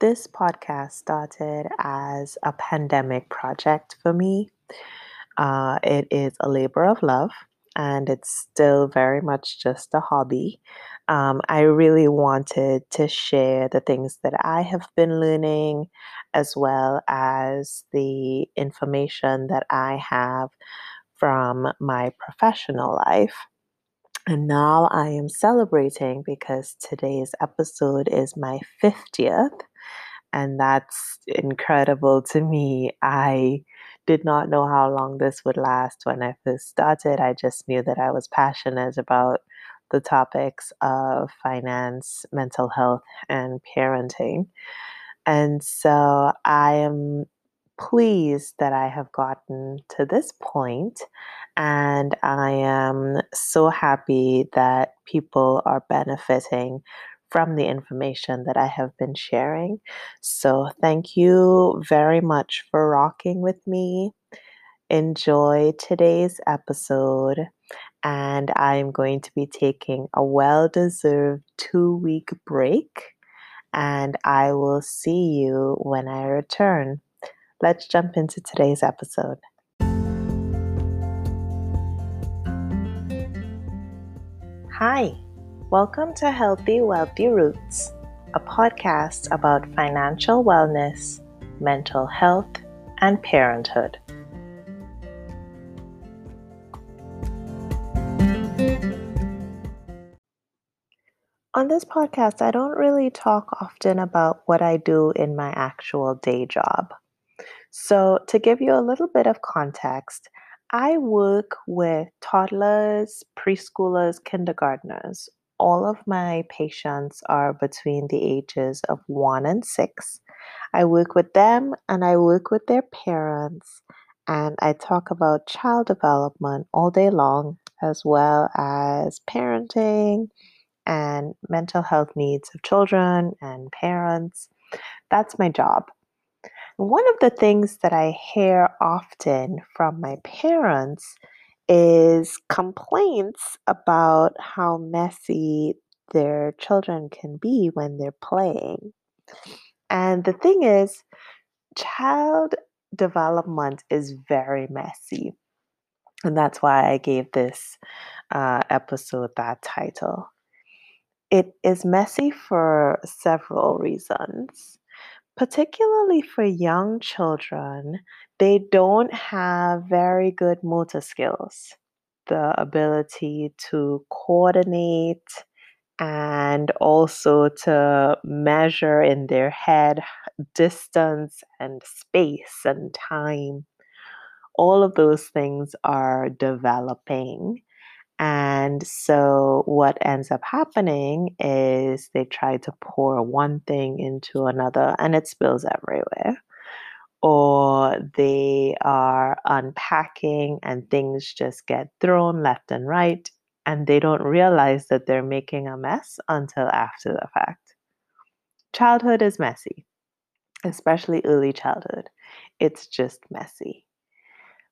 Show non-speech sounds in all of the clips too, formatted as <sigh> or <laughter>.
this podcast started as a pandemic project for me. Uh, it is a labor of love and it's still very much just a hobby. Um, I really wanted to share the things that I have been learning as well as the information that I have from my professional life. And now I am celebrating because today's episode is my 50th. And that's incredible to me. I did not know how long this would last when I first started. I just knew that I was passionate about the topics of finance, mental health, and parenting. And so I am pleased that I have gotten to this point, and I am so happy that people are benefiting from the information that I have been sharing. So, thank you very much for rocking with me. Enjoy today's episode, and I'm going to be taking a well deserved two week break, and I will see you when I return. Let's jump into today's episode. Hi. Welcome to Healthy Wealthy Roots, a podcast about financial wellness, mental health, and parenthood. On this podcast, I don't really talk often about what I do in my actual day job. So, to give you a little bit of context, I work with toddlers, preschoolers, kindergartners, all of my patients are between the ages of one and six. I work with them and I work with their parents, and I talk about child development all day long, as well as parenting and mental health needs of children and parents. That's my job. One of the things that I hear often from my parents is complaints about how messy their children can be when they're playing. And the thing is, child development is very messy. And that's why I gave this uh, episode that title. It is messy for several reasons, particularly for young children they don't have very good motor skills, the ability to coordinate and also to measure in their head distance and space and time. All of those things are developing. And so, what ends up happening is they try to pour one thing into another and it spills everywhere or they are unpacking and things just get thrown left and right and they don't realize that they're making a mess until after the fact. Childhood is messy, especially early childhood. It's just messy.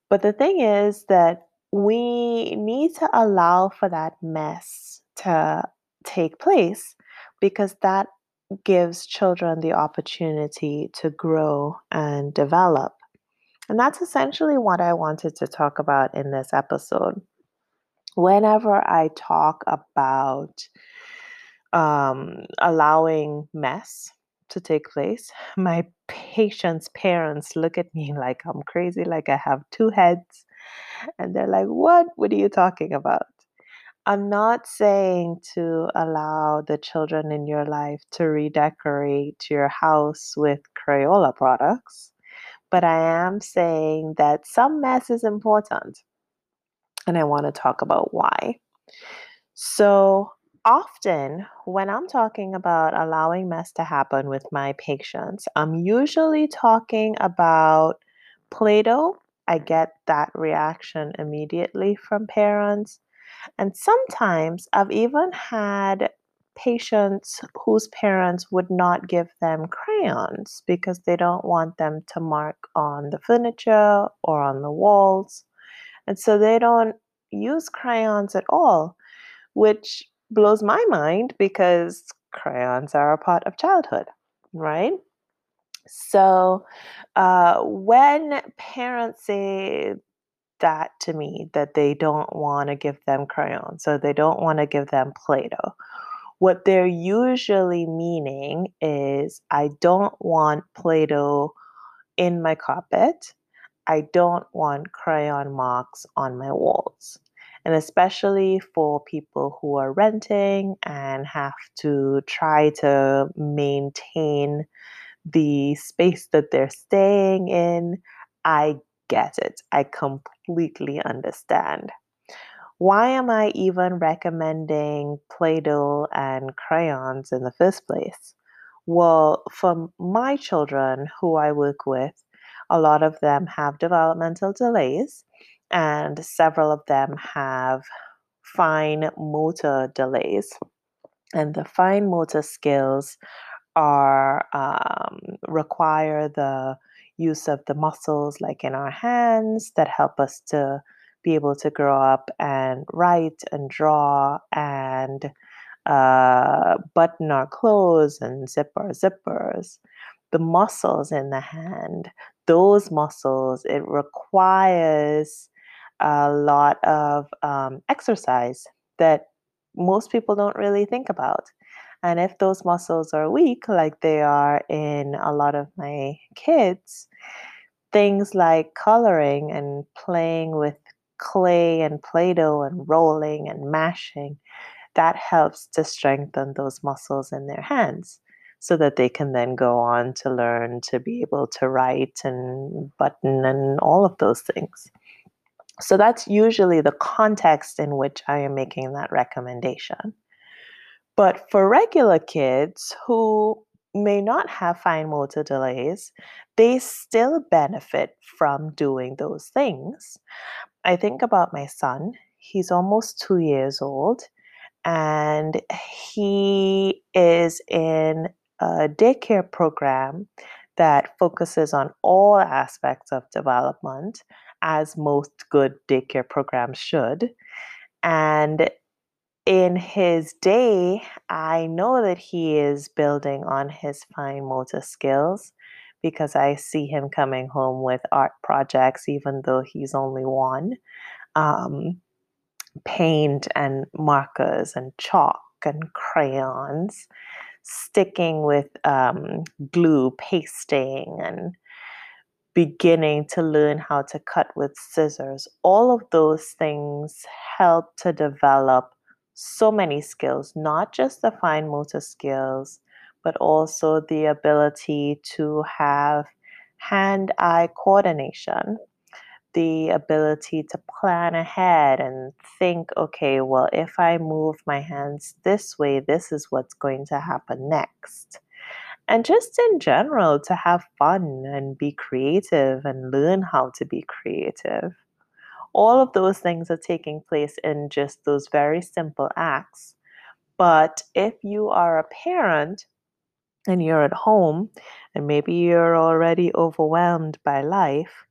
But the thing is that we need to allow for that mess to take place because that gives children the opportunity to grow and develop. And that's essentially what I wanted to talk about in this episode. Whenever I talk about um, allowing mess to take place, <laughs> my patients' parents look at me like I'm crazy, like I have two heads. And they're like, What? What are you talking about? I'm not saying to allow the children in your life to redecorate your house with Crayola products, but I am saying that some mess is important. And I want to talk about why. So, often when I'm talking about allowing mess to happen with my patients, I'm usually talking about Play Doh. I get that reaction immediately from parents. And sometimes I've even had patients whose parents would not give them crayons because they don't want them to mark on the furniture or on the walls. And so they don't use crayons at all, which blows my mind because crayons are a part of childhood, right? So, uh, when parents say that to me, that they don't want to give them crayons, so they don't want to give them Play Doh, what they're usually meaning is I don't want Play Doh in my carpet. I don't want crayon marks on my walls. And especially for people who are renting and have to try to maintain the space that they're staying in, I get it. I completely understand. Why am I even recommending Play Doh and crayons in the first place? Well, for my children who I work with, a lot of them have developmental delays, and several of them have fine motor delays. And the fine motor skills are um, require the use of the muscles like in our hands that help us to be able to grow up and write and draw and uh, button our clothes and zip our zippers. The muscles in the hand, those muscles, it requires a lot of um, exercise that most people don't really think about. And if those muscles are weak, like they are in a lot of my kids, things like coloring and playing with clay and Play Doh and rolling and mashing, that helps to strengthen those muscles in their hands so that they can then go on to learn to be able to write and button and all of those things. So that's usually the context in which I am making that recommendation. But for regular kids who may not have fine motor delays, they still benefit from doing those things. I think about my son, he's almost two years old, and he is in a daycare program that focuses on all aspects of development, as most good daycare programs should. And in his day, I know that he is building on his fine motor skills because I see him coming home with art projects, even though he's only one. Um, paint and markers and chalk and crayons, sticking with um, glue, pasting, and beginning to learn how to cut with scissors. All of those things help to develop so many skills, not just the fine motor skills, but also the ability to have hand eye coordination, the ability to plan ahead and think, okay, well, if I move my hands this way, this is what's going to happen next. And just in general, to have fun and be creative and learn how to be creative all of those things are taking place in just those very simple acts. But if you are a parent and you're at home and maybe you're already overwhelmed by life,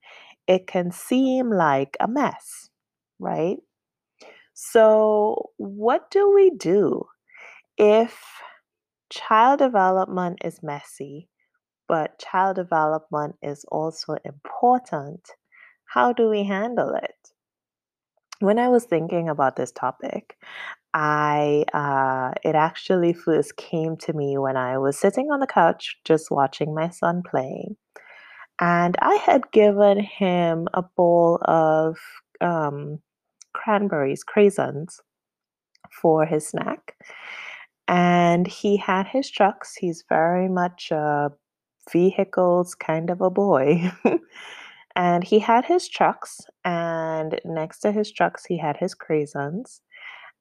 it can seem like a mess, right? So, what do we do if child development is messy, but child development is also important? How do we handle it? When I was thinking about this topic, I uh, it actually first came to me when I was sitting on the couch just watching my son play, and I had given him a bowl of um, cranberries, craisins, for his snack, and he had his trucks. He's very much a vehicles kind of a boy. <laughs> And he had his trucks, and next to his trucks, he had his craisins.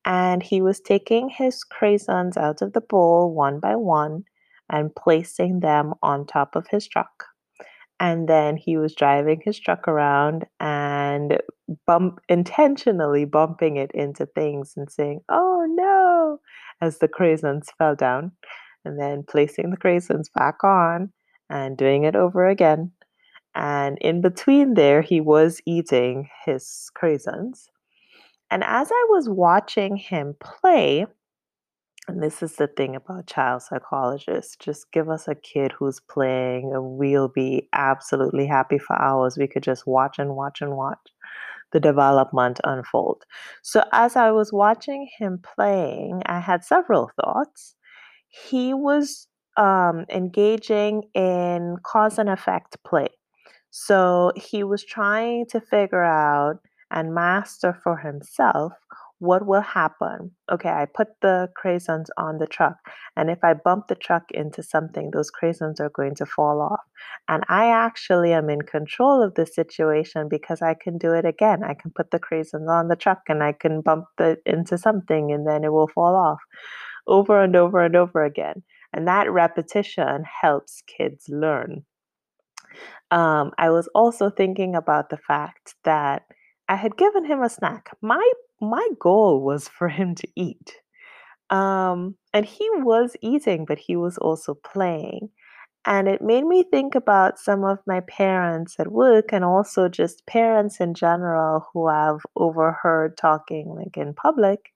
And he was taking his craisins out of the bowl one by one and placing them on top of his truck. And then he was driving his truck around and bump intentionally bumping it into things and saying, "Oh no!" as the craisins fell down, and then placing the craisins back on and doing it over again and in between there, he was eating his craisins. And as I was watching him play, And this is the thing about child psychologists. Just give us a kid who's playing, and we'll be absolutely happy for hours. We could just watch and watch and watch the development unfold. So, as I was watching him playing, I had several thoughts. He was um, engaging in cause and effect play. So, he was trying to figure out and master for himself what will happen? Okay, I put the craisins on the truck, and if I bump the truck into something, those craisins are going to fall off. And I actually am in control of the situation because I can do it again. I can put the craisins on the truck and I can bump it into something and then it will fall off over and over and over again. And that repetition helps kids learn. Um, I was also thinking about the fact that I had given him a snack. My my goal was for him to eat. Um, and he was eating, but he was also playing. And it made me think about some of my parents at work and also just parents in general who I've overheard talking like in public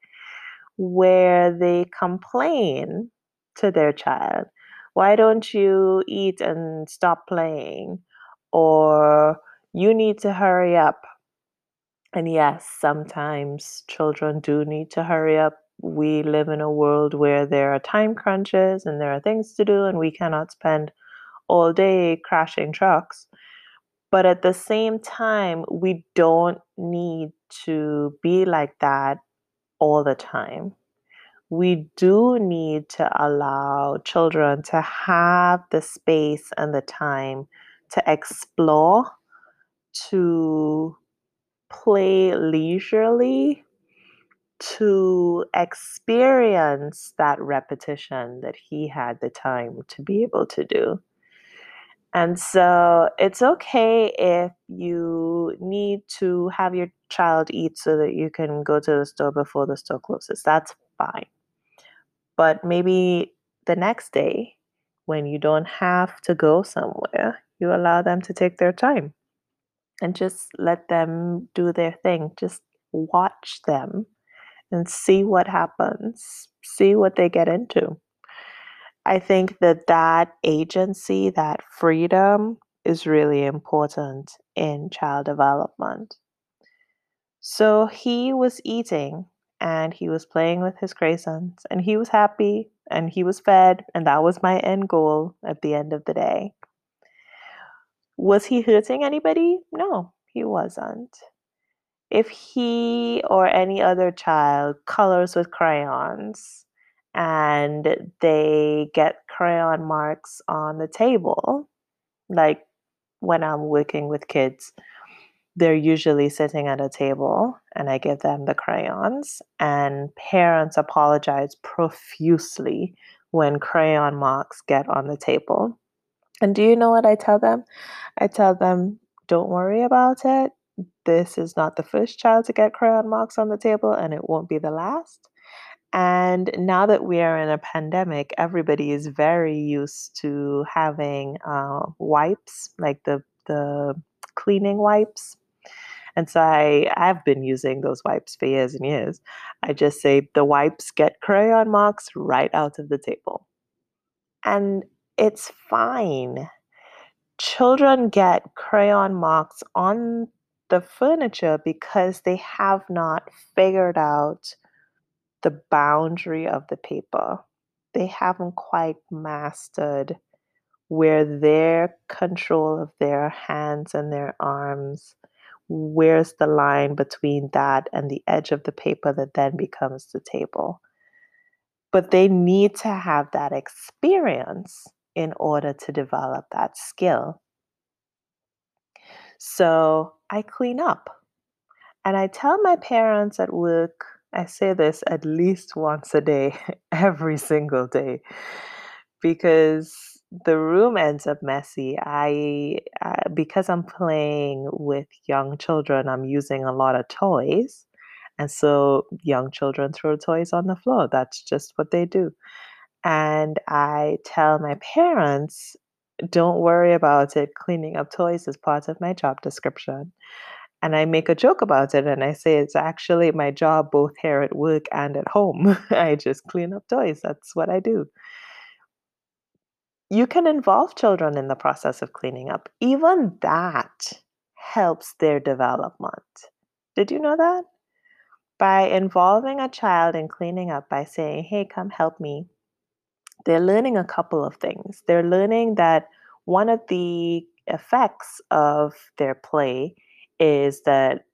where they complain to their child, why don't you eat and stop playing? Or you need to hurry up and yes, sometimes children do need to hurry up. We live in a world where there are time crunches and there are things to do, and we cannot spend all day crashing trucks. But at the same time, we don't need to be like that all the time. We do need to allow children to have the space and the time to explore, to play leisurely to experience that repetition that he had the time to be able to do. And so it's okay if you need to have your child eat so that you can go to the store before the store closes. That's fine. But maybe the next day, when you don't have to go somewhere, you allow them to take their time and just let them do their thing. Just watch them and see what happens, see what they get into. I think that that agency, that freedom is really important in child development. So he was eating and he was playing with his craisins and he was happy and he was fed and that was my end goal at the end of the day. Was he hurting anybody? No, he wasn't. If he or any other child colors with crayons and they get crayon marks on the table, like when I'm working with kids, they're usually sitting at a table and I give them the crayons, and parents apologize profusely when crayon marks get on the table. And do you know what I tell them? I tell them, don't worry about it. This is not the first child to get crayon marks on the table, and it won't be the last. And now that we are in a pandemic, everybody is very used to having uh, wipes, like the the cleaning wipes. And so I I've been using those wipes for years and years. I just say the wipes get crayon marks right out of the table. And it's fine. Children get crayon marks on the furniture because they have not figured out the boundary of the paper. They haven't quite mastered where their control of their hands and their arms, where's the line between that and the edge of the paper that then becomes the table. But they need to have that experience in order to develop that skill. So I clean up. And I tell my parents at work, I say this at least once a day, <laughs> every single day, because the room ends up messy. I, uh, because I'm playing with young children, I'm using a lot of toys. And so young children throw toys on the floor. That's just what they do. And I tell my parents, don't worry about it. Cleaning up toys is part of my job description. And I make a joke about it and I say it's actually my job both here at work and at home. <laughs> I just clean up toys. That's what I do. You can involve children in the process of cleaning up. Even that helps their development. Did you know that? By involving a child in cleaning up by saying, hey, come help me, they're learning a couple of things. They're learning that one of the effects of their play is that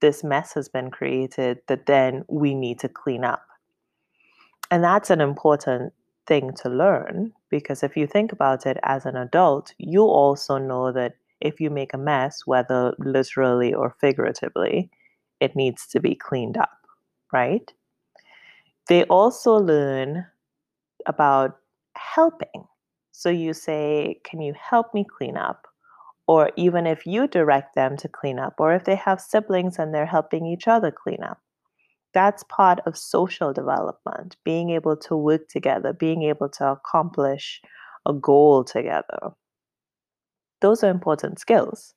this mess has been created that then we need to clean up. And that's an important thing to learn because if you think about it as an adult, you also know that if you make a mess, whether literally or figuratively, it needs to be cleaned up, right? They also learn about helping. So you say, Can you help me clean up? Or even if you direct them to clean up, or if they have siblings and they're helping each other clean up. That's part of social development, being able to work together, being able to accomplish a goal together. Those are important skills.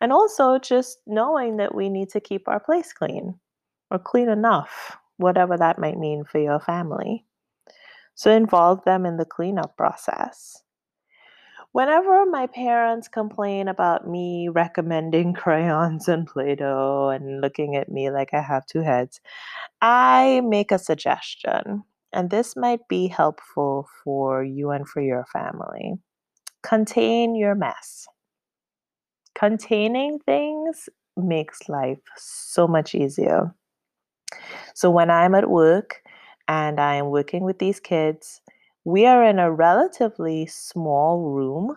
And also just knowing that we need to keep our place clean or clean enough, whatever that might mean for your family. So involve them in the cleanup process. Whenever my parents complain about me recommending <laughs> crayons and Play Doh and looking at me like I have two heads, I make a suggestion. And this might be helpful for you and for your family. Contain your mess. Containing things makes life so much easier. So when I'm at work and I am working with these kids. We are in a relatively small room.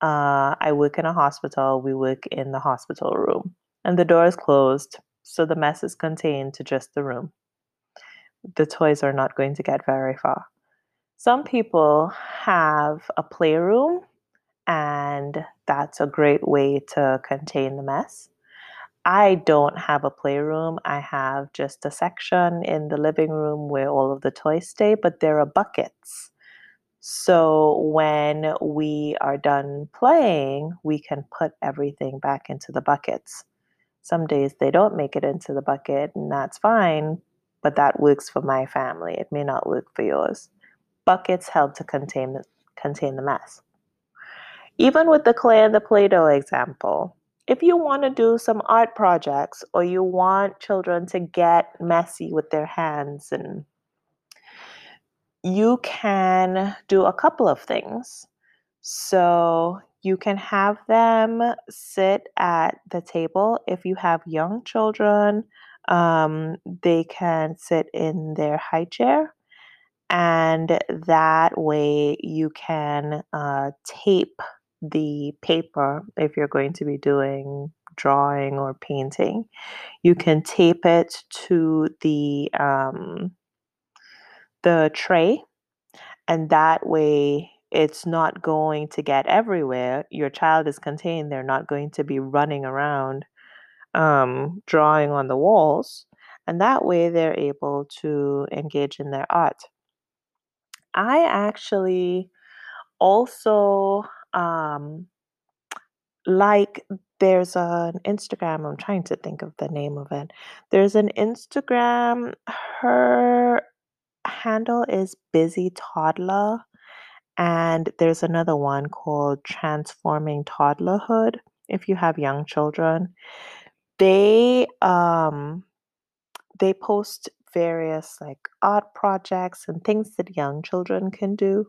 Uh, I work in a hospital. We work in the hospital room, and the door is closed, so the mess is contained to just the room. The toys are not going to get very far. Some people have a playroom, and that's a great way to contain the mess. I don't have a playroom. I have just a section in the living room where all of the toys stay, but there are buckets. So when we are done playing, we can put everything back into the buckets. Some days they don't make it into the bucket, and that's fine, but that works for my family. It may not work for yours. Buckets help to contain the, contain the mess. Even with the clay and the Play Doh example, if you want to do some art projects or you want children to get messy with their hands and you can do a couple of things. So you can have them sit at the table. If you have young children, um, they can sit in their high chair. And that way you can uh, tape the paper, if you're going to be doing drawing or painting, you can tape it to the um, the tray, and that way it's not going to get everywhere. Your child is contained; they're not going to be running around um, drawing on the walls, and that way they're able to engage in their art. I actually also um, like there's an Instagram, I'm trying to think of the name of it. There's an Instagram, her handle is Busy Toddler, and there's another one called Transforming Toddlerhood. If you have young children, they um they post various like art projects and things that young children can do.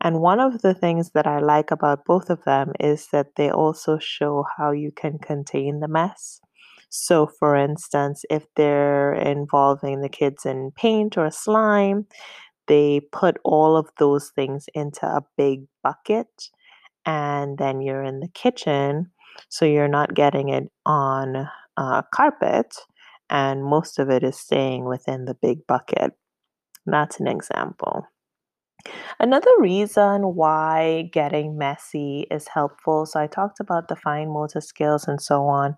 And one of the things that I like about both of them is that they also show how you can contain the mess. So, for instance, if they're involving the kids in paint or slime, they put all of those things into a big bucket, and then you're in the kitchen, so you're not getting it on uh, carpet, and most of it is staying within the big bucket. That's an example. Another reason why getting messy is helpful, so I talked about the fine motor skills and so on.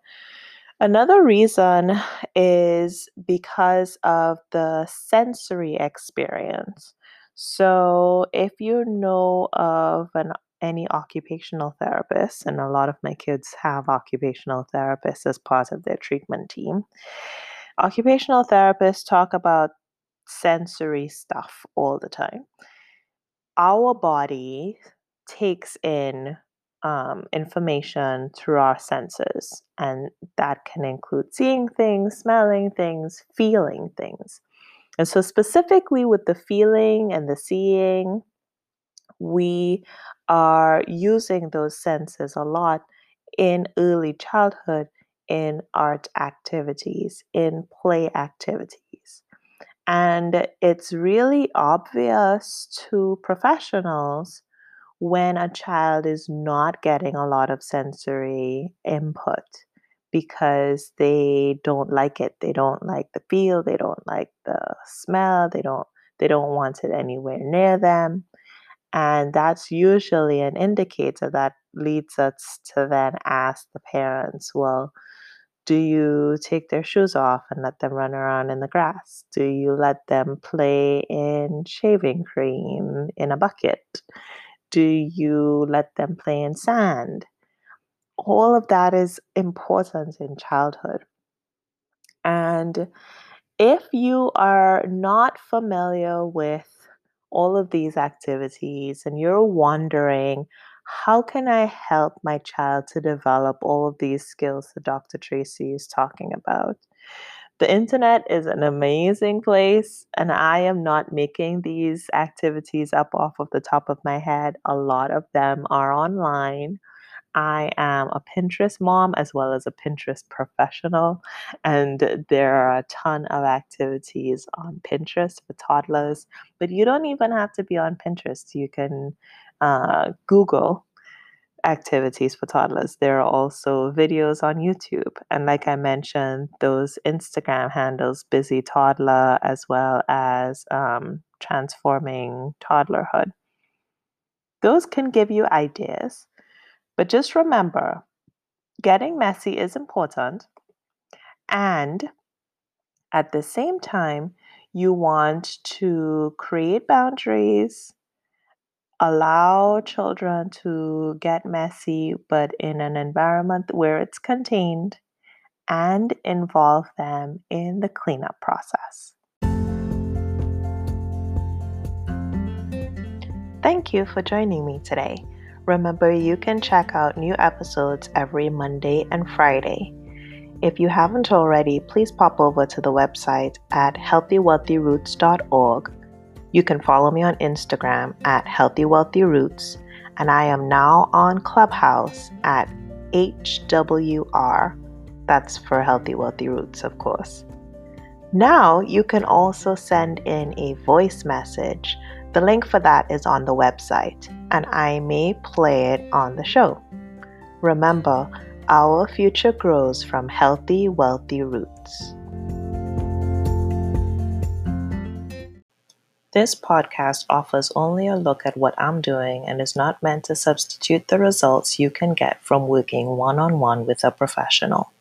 Another reason is because of the sensory experience. So, if you know of an any occupational therapist, and a lot of my kids have occupational therapists as part of their treatment team. Occupational therapists talk about sensory stuff all the time. Our body takes in um, information through our senses, and that can include seeing things, smelling things, feeling things. And so, specifically with the feeling and the seeing, we are using those senses a lot in early childhood in art activities, in play activities. And it's really obvious to professionals when a child is not getting a lot of sensory input because they don't like it. They don't like the feel, they don't like the smell, they don't they don't want it anywhere near them. And that's usually an indicator that leads us to then ask the parents, well, do you take their shoes off and let them run around in the grass? Do you let them play in shaving cream in a bucket? Do you let them play in sand? All of that is important in childhood. And if you are not familiar with all of these activities and you're wondering, how can I help my child to develop all of these skills that Dr. Traci is talking about? The internet is an amazing place, and I am not making these activities up off of the top of my head. A lot of them are online. I am a Pinterest mom as well as a Pinterest professional, and there are a ton of activities on Pinterest for toddlers. But you don't even have to be on Pinterest. You can uh, Google activities for toddlers. There are also videos on YouTube. And like I mentioned, those Instagram handles, Busy Toddler, as well as um, Transforming Toddlerhood. Those can give you ideas but just remember getting messy is important. And at the same time, you want to create boundaries, allow children to get messy, but in an environment where it's contained, and involve them in the cleanup process. Thank you for joining me today. Remember, you can check out new episodes every Monday and Friday. If you haven't already, please pop over to the website at healthywealthyroots.org. You can follow me on Instagram at healthywealthyroots, and I am now on Clubhouse at HWR. That's for Healthy Wealthy Roots, of course. Now you can also send in a voice message the link for that is on the website, and I may play it on the show. Remember, our future grows from healthy, wealthy roots. This podcast offers only a look at what I'm doing and is not meant to substitute the results you can get from working one on one with a professional.